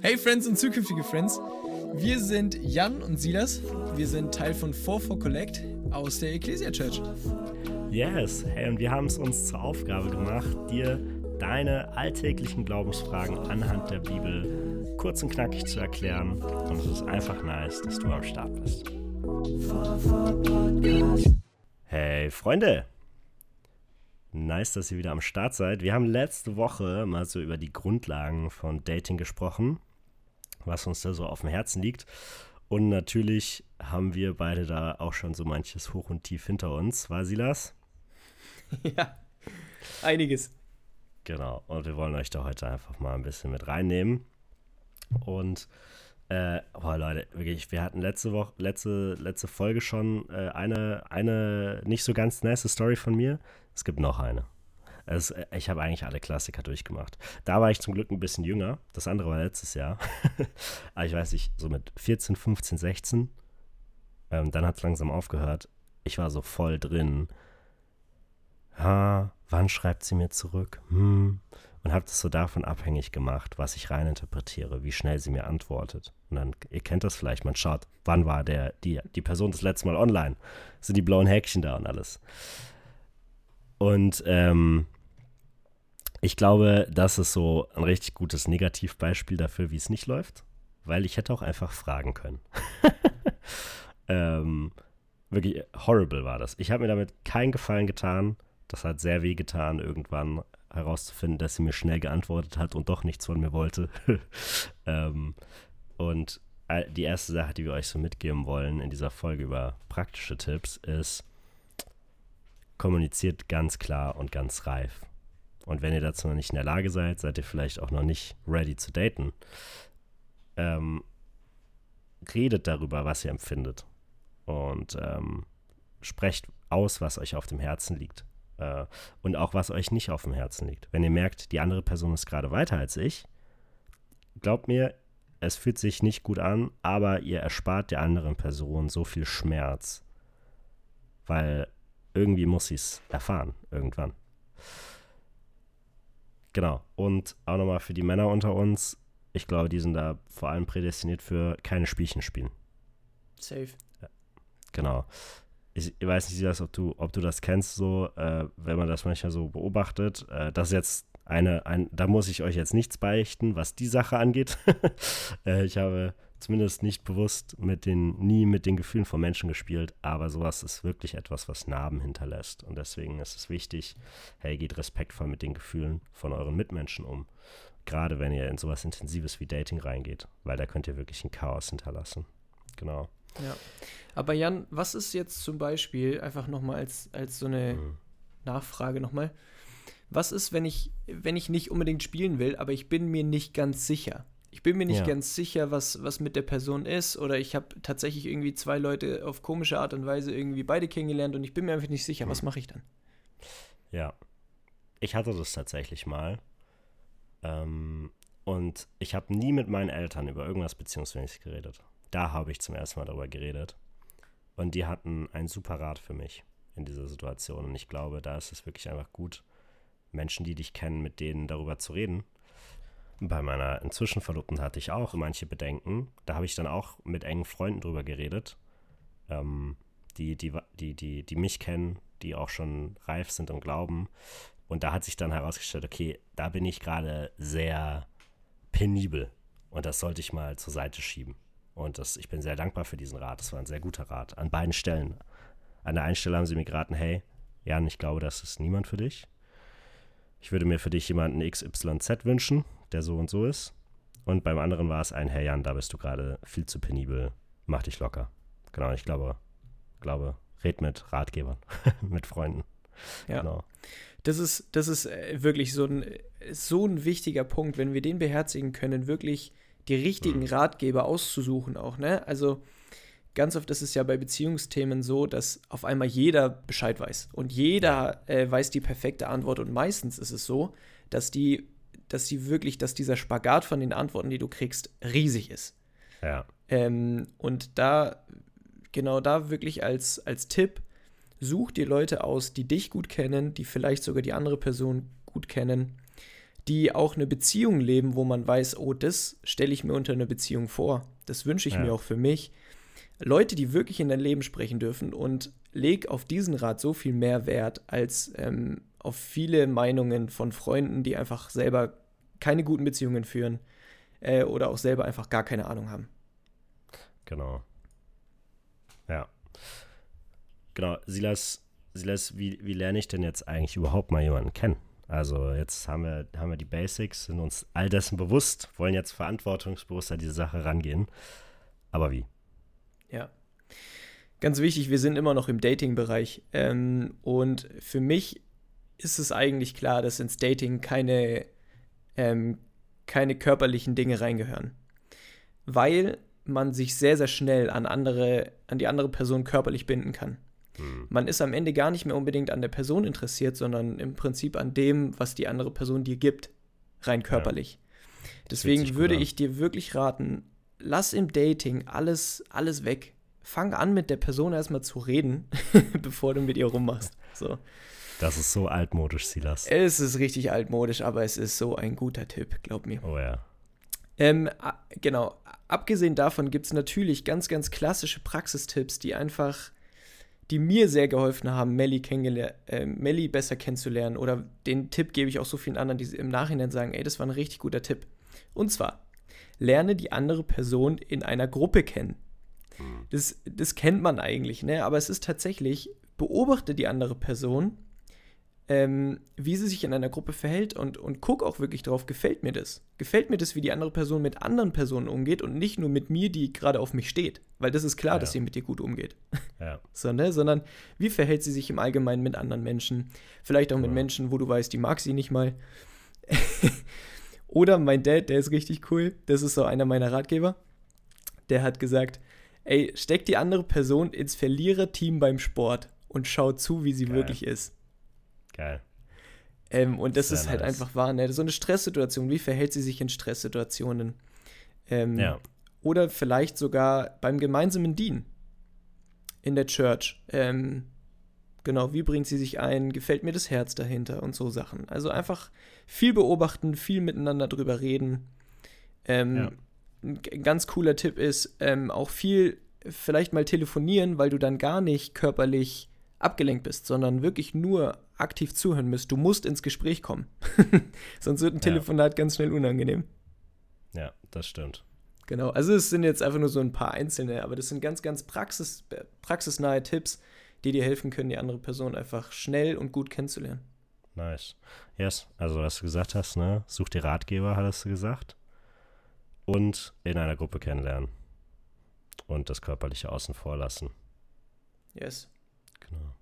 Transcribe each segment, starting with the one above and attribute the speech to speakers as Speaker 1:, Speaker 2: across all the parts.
Speaker 1: Hey Friends und zukünftige Friends, wir sind Jan und Silas. Wir sind Teil von 44 Collect aus der Ecclesia Church.
Speaker 2: Yes, hey, und wir haben es uns zur Aufgabe gemacht, dir deine alltäglichen Glaubensfragen anhand der Bibel kurz und knackig zu erklären. Und es ist einfach nice, dass du am Start bist. Hey Freunde, nice, dass ihr wieder am Start seid. Wir haben letzte Woche mal so über die Grundlagen von Dating gesprochen, was uns da so auf dem Herzen liegt. Und natürlich haben wir beide da auch schon so manches hoch und tief hinter uns. War Silas?
Speaker 1: ja, einiges.
Speaker 2: Genau, und wir wollen euch da heute einfach mal ein bisschen mit reinnehmen. Und äh, oh Leute, wirklich, wir hatten letzte Woche, letzte, letzte Folge schon äh, eine, eine nicht so ganz nice Story von mir. Es gibt noch eine. Es, äh, ich habe eigentlich alle Klassiker durchgemacht. Da war ich zum Glück ein bisschen jünger. Das andere war letztes Jahr. Aber ich weiß nicht, so mit 14, 15, 16. Ähm, dann hat es langsam aufgehört. Ich war so voll drin. Ha, wann schreibt sie mir zurück? Hm. Und habe das so davon abhängig gemacht, was ich reininterpretiere, wie schnell sie mir antwortet. Und dann, ihr kennt das vielleicht, man schaut, wann war der, die, die Person das letzte Mal online? Sind die blauen Häkchen da und alles? Und ähm, ich glaube, das ist so ein richtig gutes Negativbeispiel dafür, wie es nicht läuft, weil ich hätte auch einfach fragen können. ähm, wirklich horrible war das. Ich habe mir damit keinen Gefallen getan. Das hat sehr weh getan, irgendwann herauszufinden, dass sie mir schnell geantwortet hat und doch nichts von mir wollte. ähm, und die erste Sache, die wir euch so mitgeben wollen in dieser Folge über praktische Tipps, ist, kommuniziert ganz klar und ganz reif. Und wenn ihr dazu noch nicht in der Lage seid, seid ihr vielleicht auch noch nicht ready zu daten. Ähm, redet darüber, was ihr empfindet. Und ähm, sprecht aus, was euch auf dem Herzen liegt. Äh, und auch, was euch nicht auf dem Herzen liegt. Wenn ihr merkt, die andere Person ist gerade weiter als ich, glaubt mir, es fühlt sich nicht gut an, aber ihr erspart der anderen Person so viel Schmerz. Weil irgendwie muss sie es erfahren, irgendwann. Genau. Und auch nochmal für die Männer unter uns, ich glaube, die sind da vor allem prädestiniert für keine Spielchen spielen.
Speaker 1: Safe.
Speaker 2: Genau. Ich, ich, weiß nicht, ob du, ob du das kennst, so, äh, wenn man das manchmal so beobachtet. Äh, das ist jetzt eine, ein, da muss ich euch jetzt nichts beichten, was die Sache angeht. äh, ich habe zumindest nicht bewusst mit den, nie mit den Gefühlen von Menschen gespielt, aber sowas ist wirklich etwas, was Narben hinterlässt. Und deswegen ist es wichtig, hey, geht respektvoll mit den Gefühlen von euren Mitmenschen um. Gerade wenn ihr in sowas Intensives wie Dating reingeht, weil da könnt ihr wirklich ein Chaos hinterlassen. Genau.
Speaker 1: Ja. Aber Jan, was ist jetzt zum Beispiel, einfach nochmal als, als so eine mhm. Nachfrage nochmal, was ist, wenn ich, wenn ich nicht unbedingt spielen will, aber ich bin mir nicht ganz sicher? Ich bin mir nicht ja. ganz sicher, was, was mit der Person ist. Oder ich habe tatsächlich irgendwie zwei Leute auf komische Art und Weise irgendwie beide kennengelernt und ich bin mir einfach nicht sicher, hm. was mache ich dann?
Speaker 2: Ja. Ich hatte das tatsächlich mal. Ähm, und ich habe nie mit meinen Eltern über irgendwas beziehungsweise geredet. Da habe ich zum ersten Mal darüber geredet. Und die hatten einen super Rat für mich in dieser Situation. Und ich glaube, da ist es wirklich einfach gut, Menschen, die dich kennen, mit denen darüber zu reden bei meiner inzwischen Verlobten hatte ich auch manche Bedenken. Da habe ich dann auch mit engen Freunden drüber geredet, ähm, die, die, die, die, die mich kennen, die auch schon reif sind und glauben. Und da hat sich dann herausgestellt, okay, da bin ich gerade sehr penibel und das sollte ich mal zur Seite schieben. Und das, ich bin sehr dankbar für diesen Rat. Das war ein sehr guter Rat. An beiden Stellen. An der einen Stelle haben sie mir geraten, hey, Jan, ich glaube, das ist niemand für dich. Ich würde mir für dich jemanden XYZ wünschen der so und so ist. Und beim anderen war es ein, hey Jan, da bist du gerade viel zu penibel, mach dich locker. Genau, ich glaube, glaube, red mit Ratgebern, mit Freunden.
Speaker 1: Ja. Genau. Das ist, das ist äh, wirklich so ein, so ein wichtiger Punkt, wenn wir den beherzigen können, wirklich die richtigen mhm. Ratgeber auszusuchen auch, ne? Also ganz oft ist es ja bei Beziehungsthemen so, dass auf einmal jeder Bescheid weiß und jeder äh, weiß die perfekte Antwort und meistens ist es so, dass die dass sie wirklich, dass dieser Spagat von den Antworten, die du kriegst, riesig ist.
Speaker 2: Ja.
Speaker 1: Ähm, und da, genau da wirklich als, als Tipp, such dir Leute aus, die dich gut kennen, die vielleicht sogar die andere Person gut kennen, die auch eine Beziehung leben, wo man weiß, oh, das stelle ich mir unter einer Beziehung vor. Das wünsche ich ja. mir auch für mich. Leute, die wirklich in dein Leben sprechen dürfen und leg auf diesen Rat so viel mehr Wert als ähm, auf viele Meinungen von Freunden, die einfach selber keine guten Beziehungen führen äh, oder auch selber einfach gar keine Ahnung haben.
Speaker 2: Genau. Ja. Genau, Silas, Silas, wie, wie lerne ich denn jetzt eigentlich überhaupt mal jemanden kennen? Also jetzt haben wir, haben wir die Basics, sind uns all dessen bewusst, wollen jetzt verantwortungsbewusst an diese Sache rangehen. Aber wie?
Speaker 1: Ja. Ganz wichtig, wir sind immer noch im Dating-Bereich. Ähm, und für mich ist es eigentlich klar, dass ins Dating keine, ähm, keine körperlichen Dinge reingehören. Weil man sich sehr, sehr schnell an andere, an die andere Person körperlich binden kann. Hm. Man ist am Ende gar nicht mehr unbedingt an der Person interessiert, sondern im Prinzip an dem, was die andere Person dir gibt, rein körperlich. Ja. Deswegen würde ich dir wirklich raten, lass im Dating alles, alles weg. Fang an, mit der Person erstmal zu reden, bevor du mit ihr rummachst. So.
Speaker 2: Das ist so altmodisch, Silas.
Speaker 1: Es ist richtig altmodisch, aber es ist so ein guter Tipp, glaub mir.
Speaker 2: Oh ja.
Speaker 1: Ähm, genau. Abgesehen davon gibt es natürlich ganz, ganz klassische Praxistipps, die einfach, die mir sehr geholfen haben, Melly, äh, Melly besser kennenzulernen. Oder den Tipp gebe ich auch so vielen anderen, die im Nachhinein sagen, ey, das war ein richtig guter Tipp. Und zwar, lerne die andere Person in einer Gruppe kennen. Hm. Das, das kennt man eigentlich, ne? Aber es ist tatsächlich, beobachte die andere Person ähm, wie sie sich in einer Gruppe verhält und, und guck auch wirklich drauf, gefällt mir das? Gefällt mir das, wie die andere Person mit anderen Personen umgeht und nicht nur mit mir, die gerade auf mich steht? Weil das ist klar, ja. dass sie mit dir gut umgeht. Ja. so, ne? Sondern wie verhält sie sich im Allgemeinen mit anderen Menschen? Vielleicht auch mit ja. Menschen, wo du weißt, die mag sie nicht mal. Oder mein Dad, der ist richtig cool, das ist so einer meiner Ratgeber. Der hat gesagt, ey, steck die andere Person ins Verliererteam beim Sport und schau zu, wie sie Geil. wirklich ist.
Speaker 2: Geil.
Speaker 1: Ähm, und das Sehr ist halt nice. einfach wahr. Ne? So eine Stresssituation, wie verhält sie sich in Stresssituationen? Ähm, ja. Oder vielleicht sogar beim gemeinsamen Dienen in der Church. Ähm, genau, wie bringt sie sich ein? Gefällt mir das Herz dahinter und so Sachen. Also einfach viel beobachten, viel miteinander drüber reden. Ähm, ja. Ein ganz cooler Tipp ist ähm, auch viel vielleicht mal telefonieren, weil du dann gar nicht körperlich abgelenkt bist, sondern wirklich nur aktiv zuhören müsst. Du musst ins Gespräch kommen. Sonst wird ein Telefonat ja. ganz schnell unangenehm.
Speaker 2: Ja, das stimmt.
Speaker 1: Genau, also es sind jetzt einfach nur so ein paar einzelne, aber das sind ganz, ganz praxis, praxisnahe Tipps, die dir helfen können, die andere Person einfach schnell und gut kennenzulernen.
Speaker 2: Nice. Yes, also was du gesagt hast, ne? Such dir Ratgeber, hattest du gesagt. Und in einer Gruppe kennenlernen. Und das Körperliche außen vor lassen.
Speaker 1: Yes.
Speaker 2: Genau.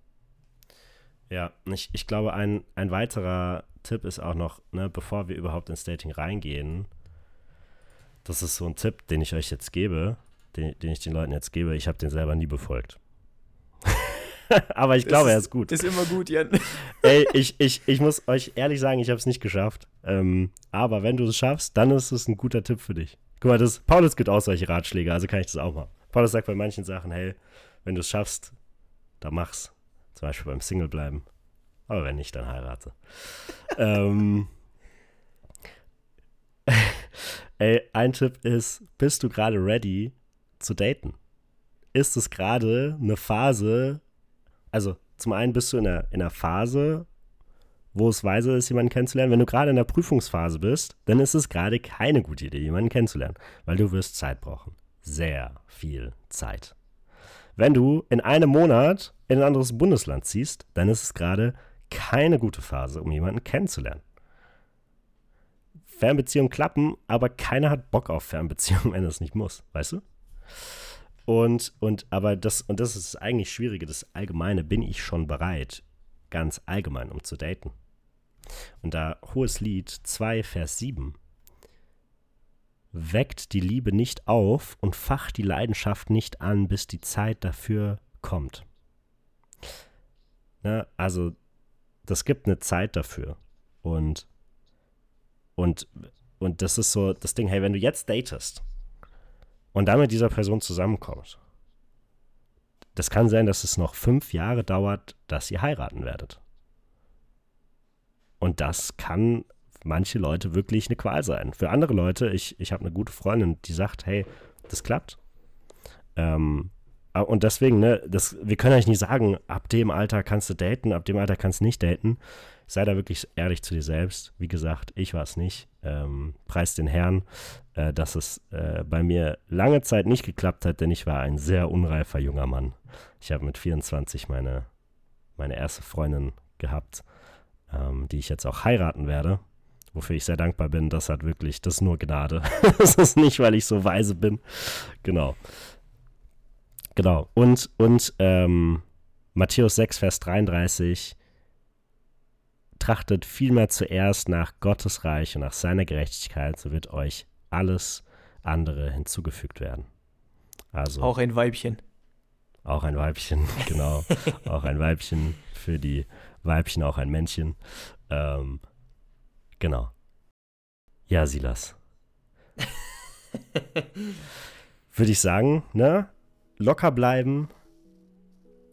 Speaker 2: Ja, ich, ich glaube, ein, ein weiterer Tipp ist auch noch, ne, bevor wir überhaupt ins Dating reingehen, das ist so ein Tipp, den ich euch jetzt gebe, den, den ich den Leuten jetzt gebe. Ich habe den selber nie befolgt. Aber ich glaube, ist, er ist gut.
Speaker 1: Ist immer gut, Jan.
Speaker 2: Ey, ich, ich, ich muss euch ehrlich sagen, ich habe es nicht geschafft. Ähm, aber wenn du es schaffst, dann ist es ein guter Tipp für dich. Guck mal, das, Paulus gibt auch solche Ratschläge, also kann ich das auch machen. Paulus sagt bei manchen Sachen, hey, wenn du es schaffst, dann mach's. Zum Beispiel beim Single bleiben. Aber wenn nicht, dann heirate. ähm, ey, ein Tipp ist, bist du gerade ready zu daten? Ist es gerade eine Phase, also zum einen bist du in einer, in einer Phase, wo es weise ist, jemanden kennenzulernen. Wenn du gerade in der Prüfungsphase bist, dann ist es gerade keine gute Idee, jemanden kennenzulernen, weil du wirst Zeit brauchen. Sehr viel Zeit. Wenn du in einem Monat in ein anderes Bundesland ziehst, dann ist es gerade keine gute Phase, um jemanden kennenzulernen. Fernbeziehungen klappen, aber keiner hat Bock auf Fernbeziehungen, wenn es nicht muss, weißt du? Und, und, aber das, und das ist eigentlich Schwierige, das Allgemeine, bin ich schon bereit, ganz allgemein, um zu daten. Und da Hohes Lied 2, Vers 7 weckt die Liebe nicht auf und facht die Leidenschaft nicht an, bis die Zeit dafür kommt. Ne? Also, das gibt eine Zeit dafür. Und, und, und das ist so das Ding, hey, wenn du jetzt datest und dann mit dieser Person zusammenkommst, das kann sein, dass es noch fünf Jahre dauert, dass ihr heiraten werdet. Und das kann manche Leute wirklich eine Qual sein. Für andere Leute, ich, ich habe eine gute Freundin, die sagt, hey, das klappt. Ähm, und deswegen, ne, das, wir können eigentlich nicht sagen, ab dem Alter kannst du daten, ab dem Alter kannst du nicht daten. Sei da wirklich ehrlich zu dir selbst. Wie gesagt, ich war es nicht. Ähm, preis den Herrn, äh, dass es äh, bei mir lange Zeit nicht geklappt hat, denn ich war ein sehr unreifer junger Mann. Ich habe mit 24 meine, meine erste Freundin gehabt, ähm, die ich jetzt auch heiraten werde wofür ich sehr dankbar bin. Das hat wirklich, das ist nur Gnade. das ist nicht, weil ich so weise bin. Genau. Genau. Und, und ähm, Matthäus 6, Vers 33 trachtet vielmehr zuerst nach Gottes Reich und nach seiner Gerechtigkeit, so wird euch alles andere hinzugefügt werden. Also
Speaker 1: auch ein Weibchen.
Speaker 2: Auch ein Weibchen, genau. auch ein Weibchen für die Weibchen, auch ein Männchen. Ähm, genau. Ja, Silas. Würde ich sagen, ne? Locker bleiben.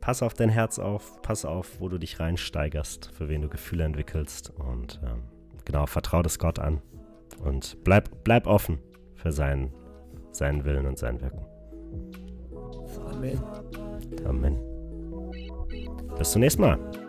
Speaker 2: Pass auf dein Herz auf, pass auf, wo du dich reinsteigerst, für wen du Gefühle entwickelst. Und ähm, genau, vertrau das Gott an. Und bleib, bleib offen für seinen, seinen Willen und sein Wirken.
Speaker 1: Amen.
Speaker 2: Amen. Bis zum nächsten Mal.